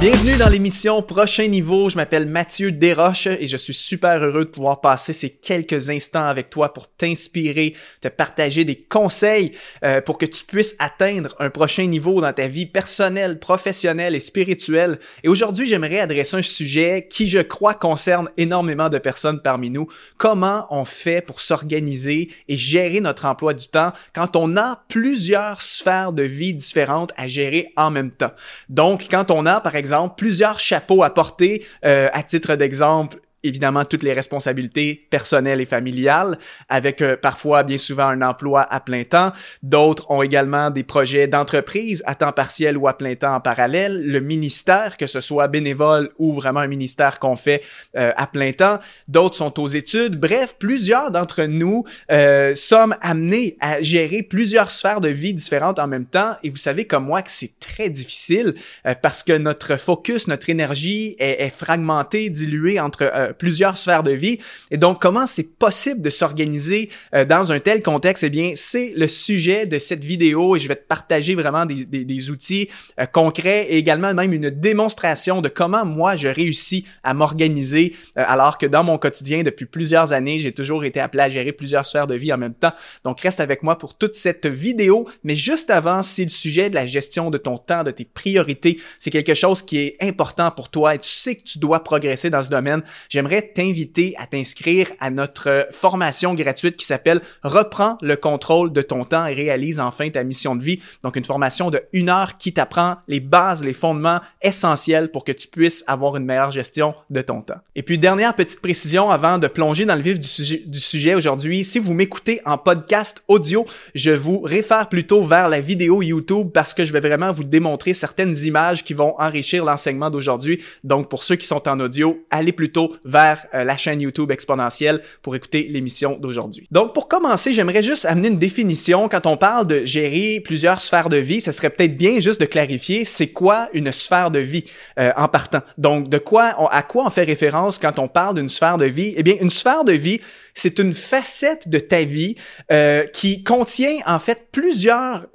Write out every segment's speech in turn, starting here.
Bienvenue dans l'émission Prochain Niveau. Je m'appelle Mathieu Desroches et je suis super heureux de pouvoir passer ces quelques instants avec toi pour t'inspirer, te partager des conseils euh, pour que tu puisses atteindre un prochain niveau dans ta vie personnelle, professionnelle et spirituelle. Et aujourd'hui, j'aimerais adresser un sujet qui, je crois, concerne énormément de personnes parmi nous. Comment on fait pour s'organiser et gérer notre emploi du temps quand on a plusieurs sphères de vie différentes à gérer en même temps? Donc, quand on a, par exemple, plusieurs chapeaux à porter. Euh, à titre d'exemple, évidemment toutes les responsabilités personnelles et familiales, avec euh, parfois bien souvent un emploi à plein temps. D'autres ont également des projets d'entreprise à temps partiel ou à plein temps en parallèle. Le ministère, que ce soit bénévole ou vraiment un ministère qu'on fait euh, à plein temps. D'autres sont aux études. Bref, plusieurs d'entre nous euh, sommes amenés à gérer plusieurs sphères de vie différentes en même temps. Et vous savez comme moi que c'est très difficile parce que notre focus, notre énergie est, est fragmentée, diluée entre plusieurs sphères de vie. Et donc, comment c'est possible de s'organiser euh, dans un tel contexte? Eh bien, c'est le sujet de cette vidéo et je vais te partager vraiment des, des, outils euh, concrets et également même une démonstration de comment moi je réussis à m'organiser euh, alors que dans mon quotidien depuis plusieurs années, j'ai toujours été appelé à gérer plusieurs sphères de vie en même temps. Donc, reste avec moi pour toute cette vidéo. Mais juste avant, c'est le sujet de la gestion de ton temps, de tes priorités. C'est quelque chose qui est important pour toi et tu sais que tu dois progresser dans ce domaine j'aimerais t'inviter à t'inscrire à notre formation gratuite qui s'appelle Reprends le contrôle de ton temps et réalise enfin ta mission de vie. Donc une formation de une heure qui t'apprend les bases, les fondements essentiels pour que tu puisses avoir une meilleure gestion de ton temps. Et puis dernière petite précision avant de plonger dans le vif du sujet, aujourd'hui, si vous m'écoutez en podcast audio, je vous réfère plutôt vers la vidéo YouTube parce que je vais vraiment vous démontrer certaines images qui vont enrichir l'enseignement d'aujourd'hui. Donc pour ceux qui sont en audio, allez plutôt vers euh, la chaîne YouTube exponentielle pour écouter l'émission d'aujourd'hui. Donc pour commencer, j'aimerais juste amener une définition quand on parle de gérer plusieurs sphères de vie, ce serait peut-être bien juste de clarifier c'est quoi une sphère de vie euh, en partant. Donc de quoi à quoi on fait référence quand on parle d'une sphère de vie? Eh bien une sphère de vie, c'est une facette de ta vie euh, qui contient en fait plusieurs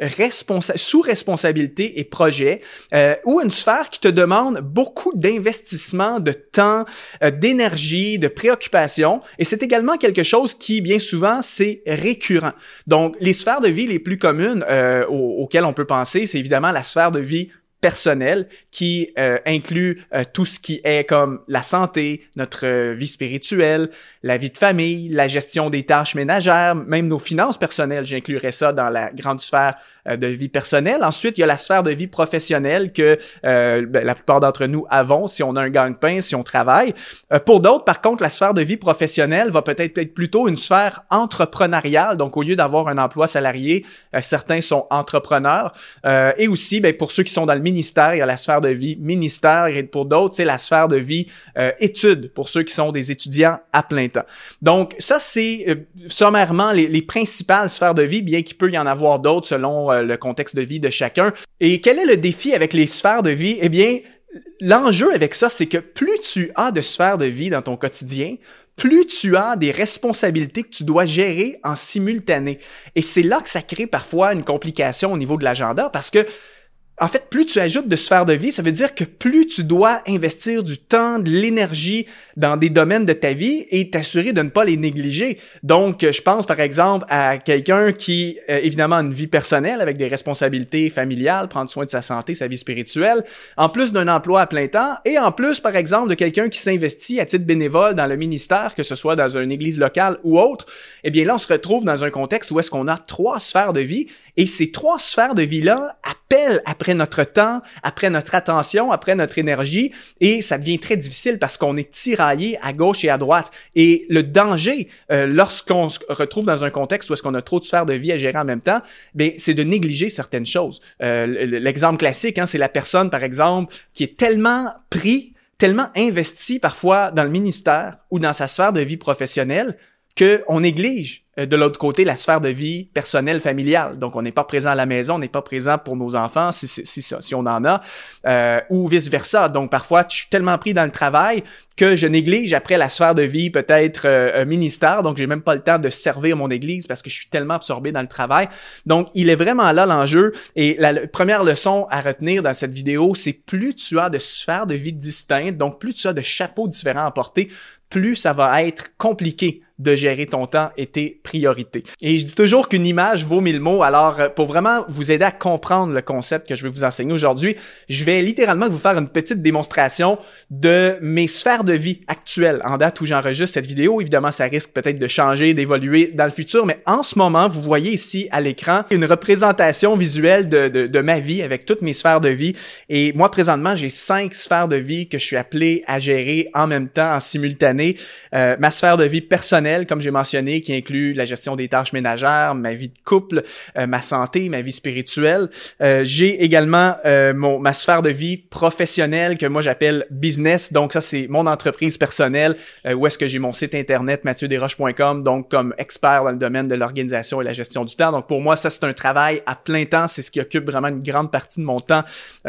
sous-responsabilités et projets euh, ou une sphère qui te demande beaucoup d'investissement, de temps, euh, d'énergie, de préoccupation et c'est également quelque chose qui bien souvent c'est récurrent. Donc les sphères de vie les plus communes auxquelles on peut penser, c'est évidemment la sphère de vie personnel qui euh, inclut euh, tout ce qui est comme la santé, notre euh, vie spirituelle, la vie de famille, la gestion des tâches ménagères, même nos finances personnelles. J'inclurais ça dans la grande sphère de vie personnelle. Ensuite, il y a la sphère de vie professionnelle que ben, la plupart d'entre nous avons si on a un gagne-pain, si on travaille. pour d'autres, par contre, la sphère de vie professionnelle va peut-être être plutôt une sphère entrepreneuriale. Donc, au lieu d'avoir un emploi salarié, certains sont entrepreneurs. et aussi, ben, pour ceux qui sont dans le ministère, il y a la sphère de vie ministère et pour d'autres, c'est la sphère de vie euh, études pour ceux qui sont des étudiants à plein temps. Donc ça, c'est euh, sommairement les, les, principales sphères de vie, bien qu'il peut y en avoir d'autres selon euh, le contexte de vie de chacun. Et quel est le défi avec les sphères de vie? Eh bien, l'enjeu avec ça, c'est que plus tu as de sphères de vie dans ton quotidien, plus tu as des responsabilités que tu dois gérer en simultané. Et c'est là que ça crée parfois une complication au niveau de l'agenda parce que en fait, plus tu ajoutes de sphères de vie, ça veut dire que plus tu dois investir du temps, de l'énergie dans des domaines de ta vie et t'assurer de ne pas les négliger. Donc, je pense par exemple à quelqu'un qui, euh, évidemment, a une vie personnelle avec des responsabilités familiales, prendre soin de sa santé, sa vie spirituelle, en plus d'un emploi à plein temps et en plus, par exemple, de quelqu'un qui s'investit à titre bénévole dans le ministère, que ce soit dans une église locale ou autre. Eh bien, là, on se retrouve dans un contexte où est-ce qu'on a trois sphères de vie et ces trois sphères de vie-là appellent après notre temps, après notre attention, après notre énergie, et ça devient très difficile parce qu'on est tiraillé à gauche et à droite. Et le danger, euh, lorsqu'on se retrouve dans un contexte où est-ce qu'on a trop de sphères de vie à gérer en même temps, ben c'est de négliger certaines choses. Euh, l'exemple classique, hein, c'est la personne, par exemple, qui est tellement pris, tellement investi parfois dans le ministère ou dans sa sphère de vie professionnelle qu'on néglige de l'autre côté, la sphère de vie personnelle, familiale. Donc, on n'est pas présent à la maison, on n'est pas présent pour nos enfants, si, si, si, on en a, euh, ou vice-versa. Donc, parfois, je suis tellement pris dans le travail que je néglige après la sphère de vie, peut-être euh, ministère, donc j'ai même pas le temps de servir mon église parce que je suis tellement absorbé dans le travail. Donc, il est vraiment là l'enjeu. Et la première leçon à retenir dans cette vidéo, c'est plus tu as de sphères de vie distinctes, donc plus tu as de chapeaux différents à porter, plus ça va être compliqué de gérer ton temps et tes priorités. Et je dis toujours qu'une image vaut mille mots. Alors, euh, pour vraiment vous aider à comprendre le concept que je vais vous enseigner aujourd'hui, je vais littéralement vous faire une petite démonstration de mes sphères de vie actuelles en date où j'enregistre cette vidéo. Évidemment, ça risque peut-être de changer, d'évoluer dans le futur, mais en ce moment, vous voyez ici à l'écran une représentation visuelle de, de, ma vie avec toutes mes sphères de vie. Et moi, présentement, j'ai cinq sphères de vie que je suis appelé à gérer en même temps, en simultané. Euh, ma sphère de vie personnelle comme j'ai mentionné, qui inclut la gestion des tâches ménagères, ma vie de couple, euh, ma santé, ma vie spirituelle. Euh, j'ai également euh, mon, ma sphère de vie professionnelle que moi j'appelle business. Donc ça, c'est mon entreprise personnelle où est-ce que j'ai mon site internet mathieuderoche.com, donc comme expert dans le domaine de l'organisation et la gestion du temps. Donc pour moi, ça, c'est un travail à plein temps. C'est ce qui occupe vraiment une grande partie de mon temps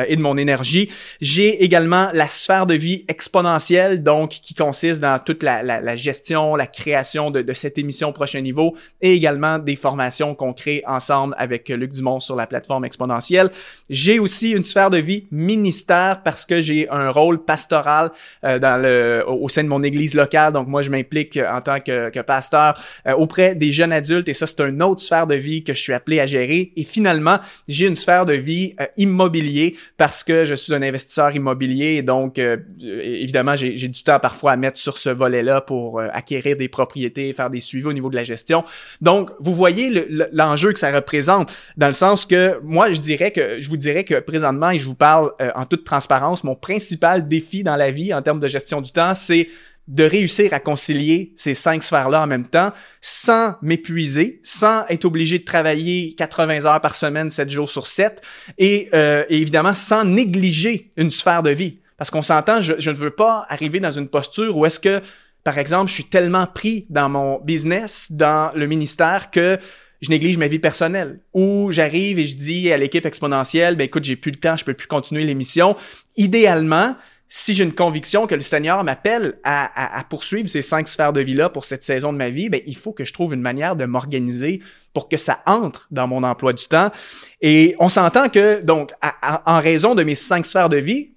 et de mon énergie. J'ai également la sphère de vie exponentielle, donc qui consiste dans toute la, la gestion, la création de, cette émission Prochain Niveau et également des formations qu'on crée ensemble avec Luc Dumont sur la plateforme exponentielle. J'ai aussi une sphère de vie ministère parce que j'ai un rôle pastoral euh, dans le, au sein de mon église locale. Donc moi, je m'implique en tant que, que pasteur euh, auprès des jeunes adultes et ça, c'est une autre sphère de vie que je suis appelé à gérer. Et finalement, j'ai une sphère de vie euh, immobilier parce que je suis un investisseur immobilier et donc évidemment, j'ai du temps parfois à mettre sur ce volet-là pour acquérir des propriétés faire des suivis au niveau de la gestion. Donc, vous voyez l'enjeu que ça représente, dans le sens que moi, je dirais que je vous dirais que présentement, et je vous parle euh, en toute transparence, mon principal défi dans la vie en termes de gestion du temps, c'est de réussir à concilier ces cinq sphères-là en même temps sans m'épuiser, sans être obligé de travailler 80 heures par semaine, 7 jours sur 7 et, euh, évidemment sans négliger une sphère de vie. Parce qu'on s'entend, je, ne veux pas arriver dans une posture où est-ce que par exemple, je suis tellement pris dans mon business, dans le ministère, que je néglige ma vie personnelle. Ou j'arrive et je dis à l'équipe exponentielle, ben écoute, j'ai plus le temps, je peux plus continuer l'émission. Idéalement, si j'ai une conviction que le Seigneur m'appelle à, poursuivre ces cinq sphères de vie-là pour cette saison de ma vie, ben, il faut que je trouve une manière de m'organiser pour que ça entre dans mon emploi du temps. Et on s'entend que, donc, en raison de mes cinq sphères de vie,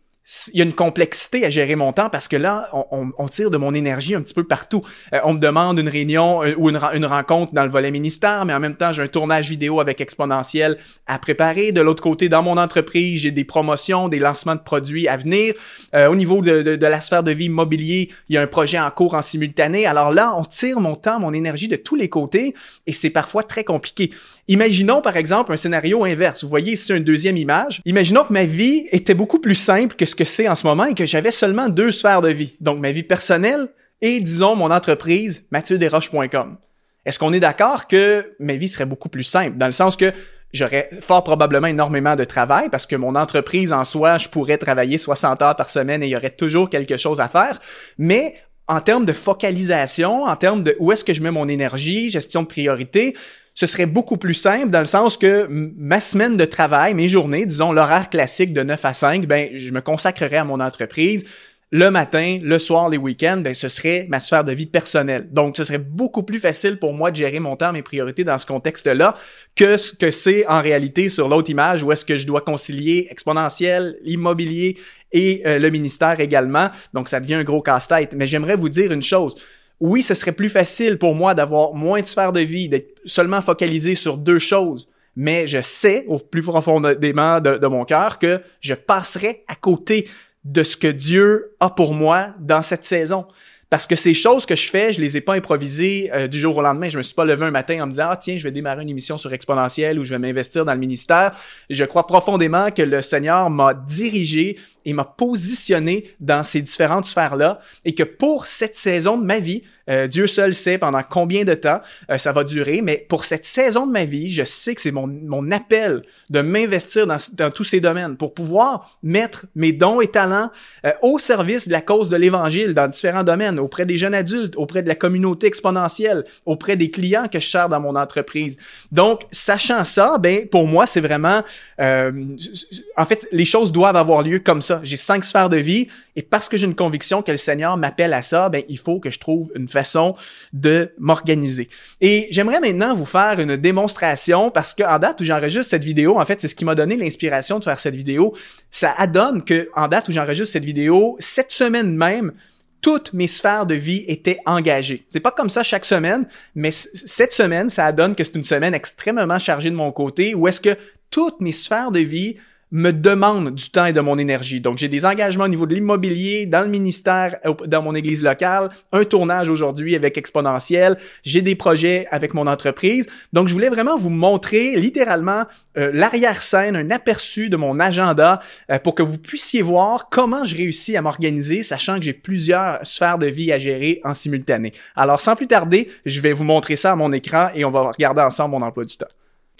il y a une complexité à gérer mon temps parce que là, on, tire de mon énergie un petit peu partout. Euh, on me demande une réunion euh, ou une, rencontre dans le volet ministère, mais en même temps, j'ai un tournage vidéo avec Exponentiel à préparer. De l'autre côté, dans mon entreprise, j'ai des promotions, des lancements de produits à venir. Euh, au niveau de, de, de, la sphère de vie immobilier, il y a un projet en cours en simultané. Alors là, on tire mon temps, mon énergie de tous les côtés et c'est parfois très compliqué. Imaginons par exemple un scénario inverse. Vous voyez ici une deuxième image. Imaginons que ma vie était beaucoup plus simple que ce c'est en ce moment et que j'avais seulement deux sphères de vie. Donc, ma vie personnelle et, disons, mon entreprise, mathieuderoche.com. Est-ce qu'on est, d'accord que ma vie serait beaucoup plus simple? Dans le sens que j'aurais fort probablement énormément de travail parce que mon entreprise en soi, je pourrais travailler 60 heures par semaine et il y aurait toujours quelque chose à faire. Mais en termes de focalisation, en termes de où est-ce que je mets mon énergie, gestion de priorité, ce serait beaucoup plus simple dans le sens que ma semaine de travail, mes journées, disons l'horaire classique de 9 à 5, ben je me consacrerais à mon entreprise. Le matin, le soir, les week-ends, ben ce serait ma sphère de vie personnelle. Donc, ce serait beaucoup plus facile pour moi de gérer mon temps, mes priorités dans ce contexte-là que ce que c'est en réalité sur l'autre image où est-ce que je dois concilier exponentiel, l'immobilier et euh, le ministère également. Donc, ça devient un gros casse-tête. Mais j'aimerais vous dire une chose oui, ce serait plus facile pour moi d'avoir moins de sphères de vie, d'être seulement focalisé sur deux choses. Mais je sais au plus profondément de, de mon cœur que je passerai à côté de ce que Dieu a pour moi dans cette saison. Parce que ces choses que je fais, je les ai pas improvisées euh, du jour au lendemain. Je me suis pas levé un matin en me disant ah tiens je vais démarrer une émission sur exponentielle ou je vais m'investir dans le ministère. Je crois profondément que le Seigneur m'a dirigé et m'a positionné dans ces différentes sphères là et que pour cette saison de ma vie, Euh, Dieu seul sait pendant combien de temps euh, ça va durer, mais pour cette saison de ma vie, je sais que c'est mon, mon appel de m'investir dans, dans, tous ces domaines pour pouvoir mettre mes dons et talents euh, au service de la cause de l'Évangile dans différents domaines, auprès des jeunes adultes, auprès de la communauté exponentielle, auprès des clients que je sers dans mon entreprise. Donc, sachant ça, ben pour moi, c'est vraiment... en fait, les choses doivent avoir lieu comme ça. J'ai cinq sphères de vie et parce que j'ai une conviction que le Seigneur m'appelle à ça, ben il faut que je trouve une façon de m'organiser. Et j'aimerais maintenant vous faire une démonstration parce que en date où j'enregistre cette vidéo, en fait, c'est ce qui m'a donné l'inspiration de faire cette vidéo. Ça adonne que en date où j'enregistre cette vidéo, cette semaine même, toutes mes sphères de vie étaient engagées. C'est pas comme ça chaque semaine, mais cette semaine, ça adonne que c'est une semaine extrêmement chargée de mon côté où est-ce que toutes mes sphères de vie me demande du temps et de mon énergie. Donc, j'ai des engagements au niveau de l'immobilier, dans le ministère, dans mon église locale, un tournage aujourd'hui avec Exponentiel, j'ai des projets avec mon entreprise. Donc, je voulais vraiment vous montrer littéralement euh, l'arrière-scène, un aperçu de mon agenda euh, pour que vous puissiez voir comment je réussis à m'organiser, sachant que j'ai plusieurs sphères de vie à gérer en simultané. Alors, sans plus tarder, je vais vous montrer ça à mon écran et on va regarder ensemble mon emploi du temps.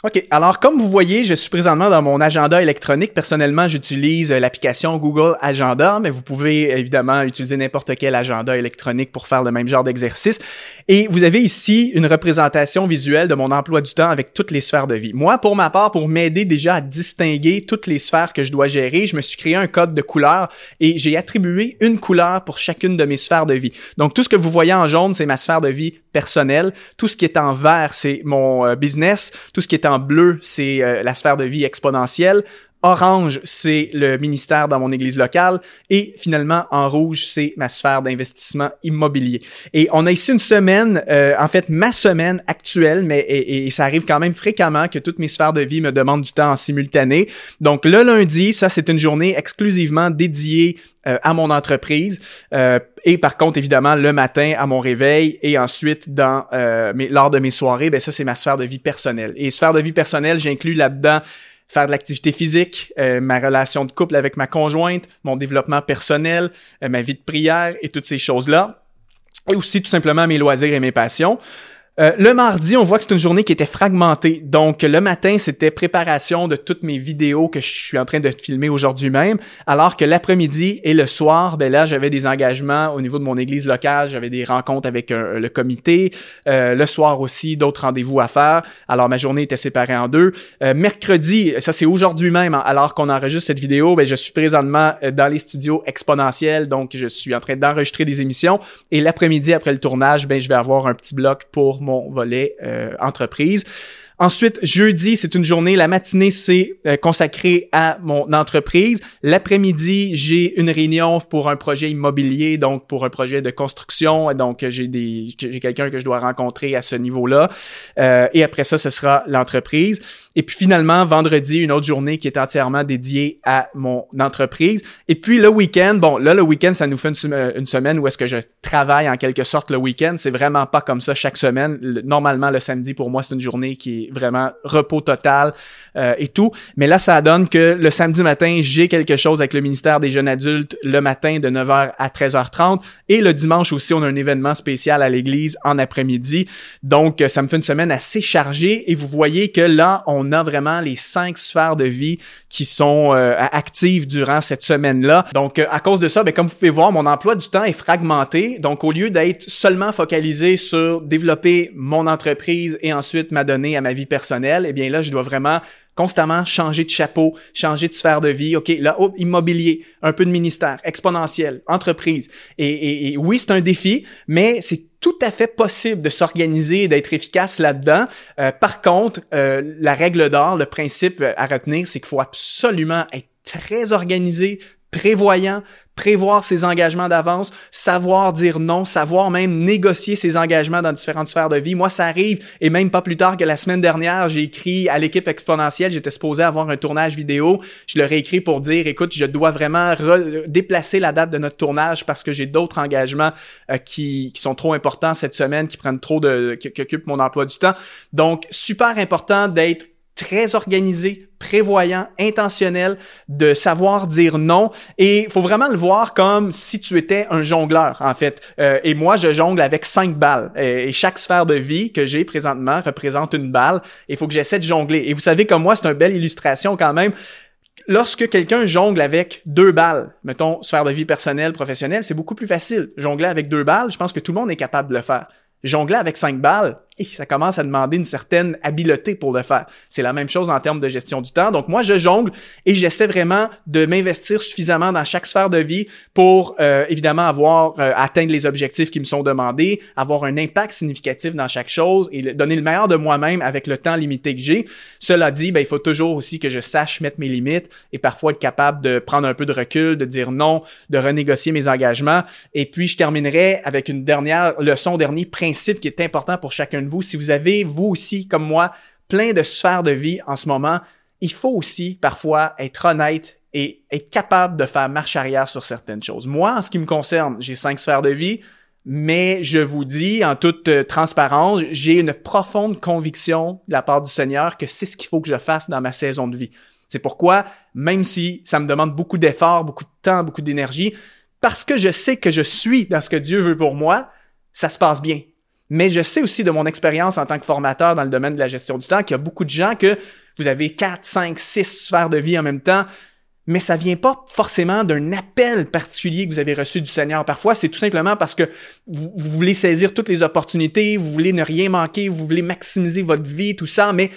OK. Alors, comme vous voyez, je suis présentement dans mon agenda électronique. Personnellement, j'utilise euh, l'application Google Agenda, mais vous pouvez évidemment utiliser n'importe quel agenda électronique pour faire le même genre d'exercice. Et vous avez ici une représentation visuelle de mon emploi du temps avec toutes les sphères de vie. Moi, pour ma part, pour m'aider déjà à distinguer toutes les sphères que je dois gérer, je me suis créé un code de couleur et j'ai attribué une couleur pour chacune de mes sphères de vie. Donc, tout ce que vous voyez en jaune, c'est ma sphère de vie personnelle. Tout ce qui est en vert, c'est mon euh, business. Tout ce qui est en bleu, c'est euh, la sphère de vie exponentielle. Orange, c'est le ministère dans mon église locale. Et finalement, en rouge, c'est ma sphère d'investissement immobilier. Et on a ici une semaine, euh, en fait, ma semaine actuelle, mais et, ça arrive quand même fréquemment que toutes mes sphères de vie me demandent du temps en simultané. Donc le lundi, ça, c'est une journée exclusivement dédiée euh, à mon entreprise. Euh, et par contre, évidemment, le matin à mon réveil et ensuite dans mes, lors de mes soirées, ben ça, c'est ma sphère de vie personnelle. Et sphère de vie personnelle, j'inclus là-dedans faire de l'activité physique, euh, ma relation de couple avec ma conjointe, mon développement personnel, euh, ma vie de prière et toutes ces choses-là. Et aussi tout simplement mes loisirs et mes passions. Euh, le mardi, on voit que c'est une journée qui était fragmentée. Donc, le matin, c'était préparation de toutes mes vidéos que je suis en train de filmer aujourd'hui même. Alors que l'après-midi et le soir, ben là, j'avais des engagements au niveau de mon église locale. J'avais des rencontres avec le comité. Euh, le soir aussi, d'autres rendez-vous à faire. Alors, ma journée était séparée en deux. Euh, mercredi, ça c'est aujourd'hui même, hein, alors qu'on enregistre cette vidéo, ben, je suis présentement dans les studios exponentiels. Donc, je suis en train d'enregistrer des émissions. Et l'après-midi, après le tournage, ben, je vais avoir un petit bloc pour mon volet euh, entreprise. Ensuite, jeudi, c'est une journée. La matinée, c'est euh, consacré à mon entreprise. L'après-midi, j'ai une réunion pour un projet immobilier, donc pour un projet de construction. Donc, j'ai des, j'ai quelqu'un que je dois rencontrer à ce niveau-là. Euh, et après ça, ce sera l'entreprise. Et puis finalement, vendredi, une autre journée qui est entièrement dédiée à mon entreprise. Et puis le week-end, bon, là, le week-end, ça nous fait une, semaine où est-ce que je travaille en quelque sorte le week-end. C'est vraiment pas comme ça chaque semaine. normalement, le samedi, pour moi, c'est une journée qui est vraiment repos total euh, et tout. Mais là, ça donne que le samedi matin, j'ai quelque chose avec le ministère des Jeunes Adultes le matin de 9h à 13h30. Et le dimanche aussi, on a un événement spécial à l'église en après-midi. Donc, ça me fait une semaine assez chargée. Et vous voyez que là, on a vraiment les cinq sphères de vie qui sont euh, actives durant cette semaine-là. Donc, euh, à cause de ça, ben, comme vous pouvez voir, mon emploi du temps est fragmenté. Donc, au lieu d'être seulement focalisé sur développer mon entreprise et ensuite m'adonner à ma vie personnelle, eh bien là, je dois vraiment constamment changer de chapeau, changer de sphère de vie. OK, là, oh, immobilier, un peu de ministère, exponentiel, entreprise. Et, oui, c'est un défi, mais c'est tout à fait possible de s'organiser et d'être efficace là-dedans. Euh, par contre, euh, la règle d'or, le principe à retenir, c'est qu'il faut absolument être très organisé, prévoyant, prévoir ses engagements d'avance, savoir dire non, savoir même négocier ses engagements dans différentes sphères de vie. Moi, ça arrive, et même pas plus tard que la semaine dernière, j'ai écrit à l'équipe exponentielle, j'étais supposé avoir un tournage vidéo, je leur ai écrit pour dire, écoute, je dois vraiment déplacer la date de notre tournage parce que j'ai d'autres engagements euh, qui, sont trop importants cette semaine, qui prennent trop de, qui occupent mon emploi du temps. Donc, super important d'être très organisé, prévoyant, intentionnel, de savoir dire non. Et il faut vraiment le voir comme si tu étais un jongleur, en fait. Euh, et moi, je jongle avec cinq balles. Et, chaque sphère de vie que j'ai présentement représente une balle. Il faut que j'essaie de jongler. Et vous savez, comme moi, c'est une belle illustration quand même lorsque quelqu'un jongle avec deux balles, mettons sphère de vie personnelle, professionnelle, c'est beaucoup plus facile. Jongler avec deux balles, je pense que tout le monde est capable de le faire. Jongler avec cinq balles, ça commence à demander une certaine habileté pour le faire. C'est la même chose en termes de gestion du temps. Donc moi, je jongle et j'essaie vraiment de m'investir suffisamment dans chaque sphère de vie pour euh, évidemment avoir euh, atteindre les objectifs qui me sont demandés, avoir un impact significatif dans chaque chose et donner le meilleur de moi-même avec le temps limité que j'ai. Cela dit, ben, il faut toujours aussi que je sache mettre mes limites et parfois être capable de prendre un peu de recul, de dire non, de renégocier mes engagements. Et puis, je terminerai avec une dernière leçon, dernier principe qui est important pour chacun de vous. Si vous avez, vous aussi, comme moi, plein de sphères de vie en ce moment, il faut aussi parfois être honnête et être capable de faire marche arrière sur certaines choses. Moi, en ce qui me concerne, j'ai cinq sphères de vie, mais je vous dis en toute euh, transparence, j'ai une profonde conviction de la part du Seigneur que c'est ce qu'il faut que je fasse dans ma saison de vie. C'est pourquoi, même si ça me demande beaucoup d'efforts, beaucoup de temps, beaucoup d'énergie, parce que je sais que je suis dans ce que Dieu veut pour moi, ça se passe bien. Mais je sais aussi de mon expérience en tant que formateur dans le domaine de la gestion du temps qu'il y a beaucoup de gens que vous avez 4, 5, 6 sphères de vie en même temps, mais ça vient pas forcément d'un appel particulier que vous avez reçu du Seigneur. Parfois, c'est tout simplement parce que vous, vous, voulez saisir toutes les opportunités, vous voulez ne rien manquer, vous voulez maximiser votre vie, tout ça, mais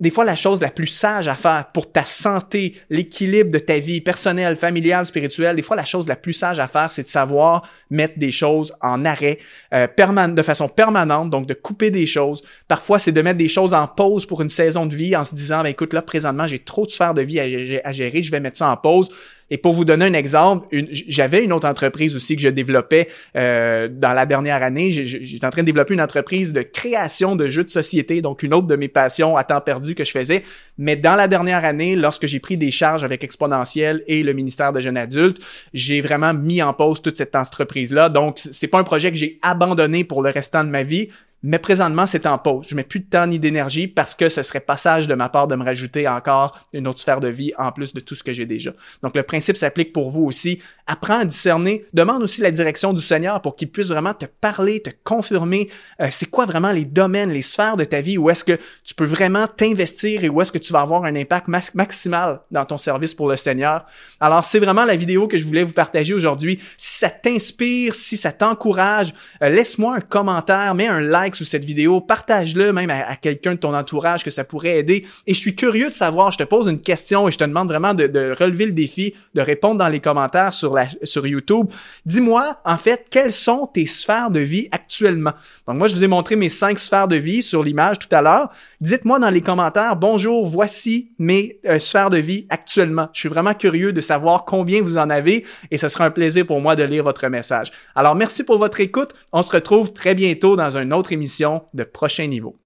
des fois, la chose la plus sage à faire pour ta santé, l'équilibre de ta vie personnelle, familiale, spirituelle, des fois, la chose la plus sage à faire, c'est de savoir mettre des choses en arrêt euh, de façon permanente, donc de couper des choses. Parfois, c'est de mettre des choses en pause pour une saison de vie en se disant, ben, écoute, là, présentement, j'ai trop de sphères de vie à gérer, je vais mettre ça en pause et pour vous donner un exemple, j'avais une autre entreprise aussi que je développais euh, dans la dernière année. J'étais en train de développer une entreprise de création de jeux de société, donc une autre de mes passions à temps perdu que je faisais. Mais dans la dernière année, lorsque j'ai pris des charges avec Exponentiel et le ministère de jeunes adultes, j'ai vraiment mis en pause toute cette entreprise-là. Donc, c'est pas un projet que j'ai abandonné pour le restant de ma vie, mais présentement, c'est en pause. Je mets plus de temps ni d'énergie parce que ce serait passage de ma part de me rajouter encore une autre sphère de vie en plus de tout ce que j'ai déjà. Donc, le principe s'applique pour vous aussi. Apprends à discerner. Demande aussi la direction du Seigneur pour qu'il puisse vraiment te parler, te confirmer euh, c'est quoi vraiment les domaines, les sphères de ta vie où est-ce que tu peux vraiment t'investir et où est-ce que tu vas avoir un impact maximal dans ton service pour le Seigneur. Alors, c'est vraiment la vidéo que je voulais vous partager aujourd'hui. Si ça t'inspire, si ça t'encourage, euh, laisse-moi un commentaire, mets un like sous cette vidéo, partage-le même à, quelqu'un de ton entourage que ça pourrait aider. Et je suis curieux de savoir, je te pose une question et je te demande vraiment de, relever le défi, de répondre dans les commentaires sur, la, sur YouTube. Dis-moi, en fait, quelles sont tes sphères de vie actuellement? Donc moi, je vous ai montré mes cinq sphères de vie sur l'image tout à l'heure. Dites-moi dans les commentaires, bonjour, voici mes euh, sphères de vie actuellement. Je suis vraiment curieux de savoir combien vous en avez et ce sera un plaisir pour moi de lire votre message. Alors merci pour votre écoute. On se retrouve très bientôt dans un autre émission de prochain niveau.